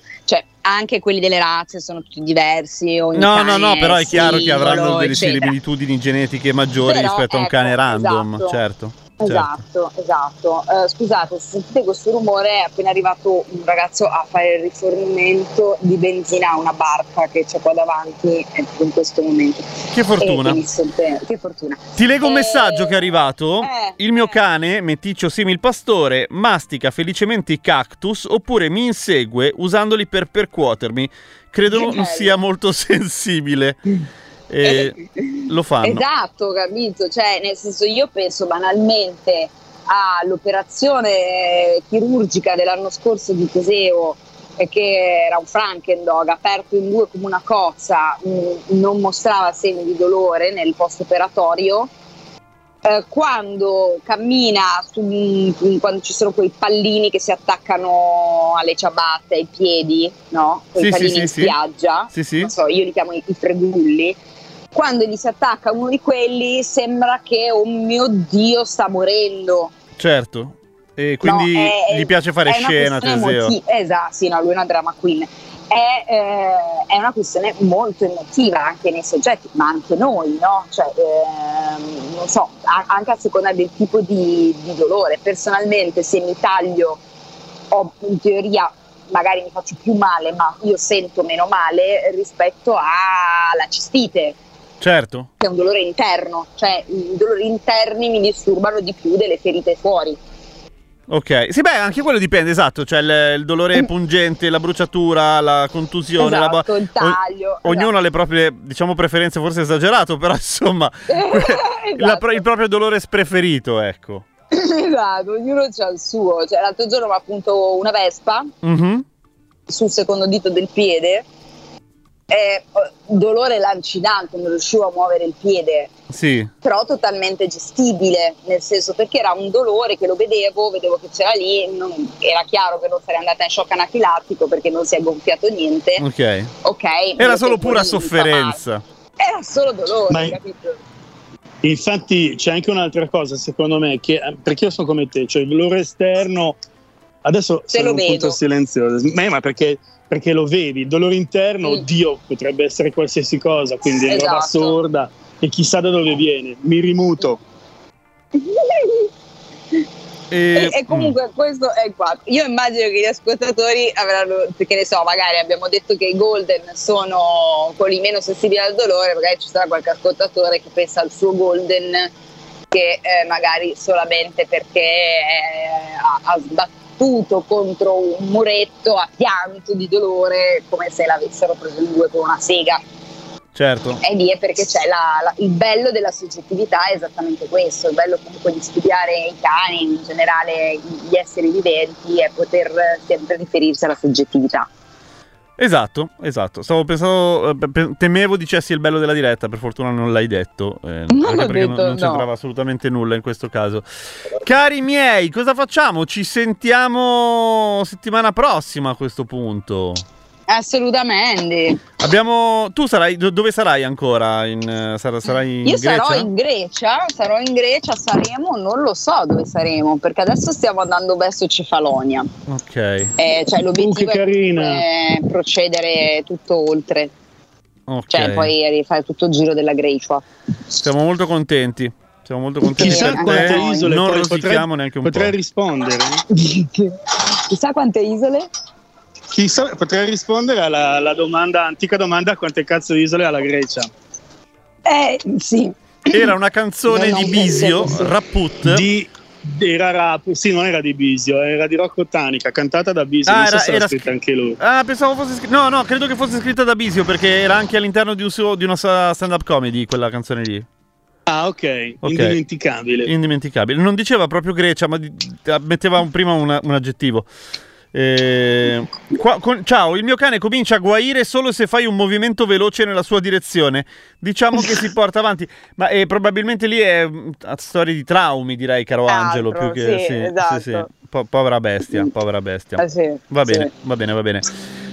Anche quelli delle razze sono tutti diversi. No, no, no, però è chiaro che avranno singolo, delle similitudini genetiche maggiori Però, rispetto a un ecco, cane random, esatto. certo. Certo. Esatto, esatto. Eh, scusate, se sentite questo rumore è appena arrivato un ragazzo a fare il rifornimento di benzina a una barca che c'è qua davanti eh, in questo momento. Che fortuna. E sente- che fortuna. Ti leggo un Eh, messaggio che è arrivato. eh, Il mio eh. cane, meticcio simil pastore, mastica felicemente i cactus oppure mi insegue usandoli per percuotermi. Credo non sia molto sensibile. E lo fanno. Esatto, capito? Cioè, nel senso, io penso banalmente all'operazione chirurgica dell'anno scorso di Teseo, eh, che era un Frankendog aperto in due come una cozza, mh, non mostrava segni di dolore nel post operatorio. Eh, quando cammina su, quando ci sono quei pallini che si attaccano alle ciabatte, ai piedi, no? Quei Sì, pallini sì, in sì. spiaggia, Sì, sì. non so, io li chiamo i, i fregulli. Quando gli si attacca uno di quelli, sembra che, oh mio Dio, sta morendo. Certo. E quindi No, è- gli piace fare scena, Teseo. emoti- Esatto, sì, no, lui è una drama queen. È, eh, è una questione molto emotiva anche nei soggetti, ma anche noi, no? Cioè, ehm, non so, a- anche a seconda del tipo di, di dolore. Personalmente, se mi taglio, ho in teoria magari mi faccio più male, ma io sento meno male rispetto alla cistite, Certo. è un dolore interno, cioè i dolori interni mi disturbano di più delle ferite fuori. Ok. Sì, beh, anche quello dipende, esatto. Cioè il, il dolore pungente, la bruciatura, la contusione, la Esatto, il taglio, ognuno esatto. ha le proprie, diciamo, preferenze, forse esagerato, però insomma, la- Esatto. il proprio dolore preferito, ecco. esatto, ognuno ha il suo. Cioè, l'altro giorno mi ha appunto una vespa Mhm. sul secondo dito del piede. Eh, dolore lancinante, non riuscivo a muovere il piede, Sì. però totalmente gestibile, nel senso perché era un dolore che lo vedevo, vedevo che c'era lì, non- era chiaro che non sarei andata in shock anafilattico perché non si è gonfiato niente. Ok. Ok. Era solo lo pura sofferenza. male. Era solo dolore, Ma- capito? Infatti c'è anche un'altra cosa secondo me, che, eh, perché io sono come te, cioè il dolore esterno, adesso Se sono lo un punto vedo. silenzioso, ma, ma perché, perché lo vedi, il dolore interno, Mm. oddio, potrebbe essere qualsiasi cosa, quindi è una roba Esatto. sorda e chissà da dove viene, mi rimuto. E, E, e comunque questo è qua. Io immagino che gli ascoltatori avranno, perché ne so, magari abbiamo detto che i golden sono quelli meno sensibili al dolore, magari ci sarà qualche ascoltatore che pensa al suo golden che eh, magari solamente perché eh, ha, ha sbattuto contro un muretto ha pianto di dolore come se l'avessero preso in due con una sega. certo. E lì è perché c'è la- la- il bello della soggettività è esattamente questo, il bello comunque di studiare i cani, in generale gli esseri viventi, è poter sempre riferirsi alla soggettività. Esatto, esatto. Stavo pensando, eh, temevo dicessi il bello della diretta, per fortuna non l'hai detto. eh, l'ho perché detto, non, non c'entrava no. assolutamente nulla in questo caso. Cari miei, cosa facciamo? Ci sentiamo settimana prossima a questo punto. Assolutamente. Abbiamo. Tu sarai. do- dove sarai ancora? In, eh, sar- sarai in Io Grecia? sarò in Grecia, sarò in Grecia, saremo, non lo so dove saremo, perché adesso stiamo andando verso Cefalonia. Ok. Eh, cioè l'obiettivo che è carina. procedere tutto oltre, ok. cioè poi rifare tutto il giro della Grecia. Siamo molto contenti. Siamo molto contenti Chissà per quante te. isole non rosichiamo neanche un potrei po'. rispondere. Chissà quante isole? Chissà, potrei rispondere alla, alla domanda, antica domanda quante cazzo di isole ha la Grecia. Eh sì. Era una canzone No, di Bisio. Rapput. Di, era rap, sì, non era di Bisio, era di Rocco Tanica, cantata da Bisio, Ah, non so era- se l'ha era scritta scri- anche lui. Ah, pensavo fosse scritta. No, no, credo che fosse scritta da Bisio perché era anche all'interno di, un suo- di una sua stand-up comedy quella canzone lì. Ah, ok, Ok. indimenticabile. Indimenticabile. Non diceva proprio Grecia, ma di- metteva un- prima una- un aggettivo. Eh, qua- con- ciao, il mio cane comincia a guaire solo se fai un movimento veloce nella sua direzione. Diciamo che si porta avanti, ma eh, probabilmente lì è mm, a storia di traumi, direi, caro Angelo. Altro, Più che sì, sì, esatto. sì, sì. Po- povera bestia, povera bestia. Ah, sì, Va sì. bene, va bene, va bene.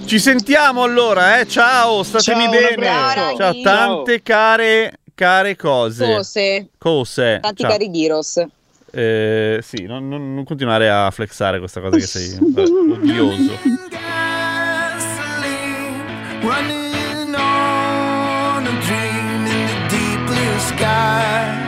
Ci sentiamo allora, eh? Ciao, statemi Ciao, bene. Ciao, Ciao. tante care, care cose. Cose, Cose. tanti Ciao. cari gyros. Eh, sì, non, non- continuare a flexare questa cosa che sei odioso. running on a dream in the deep blue sky.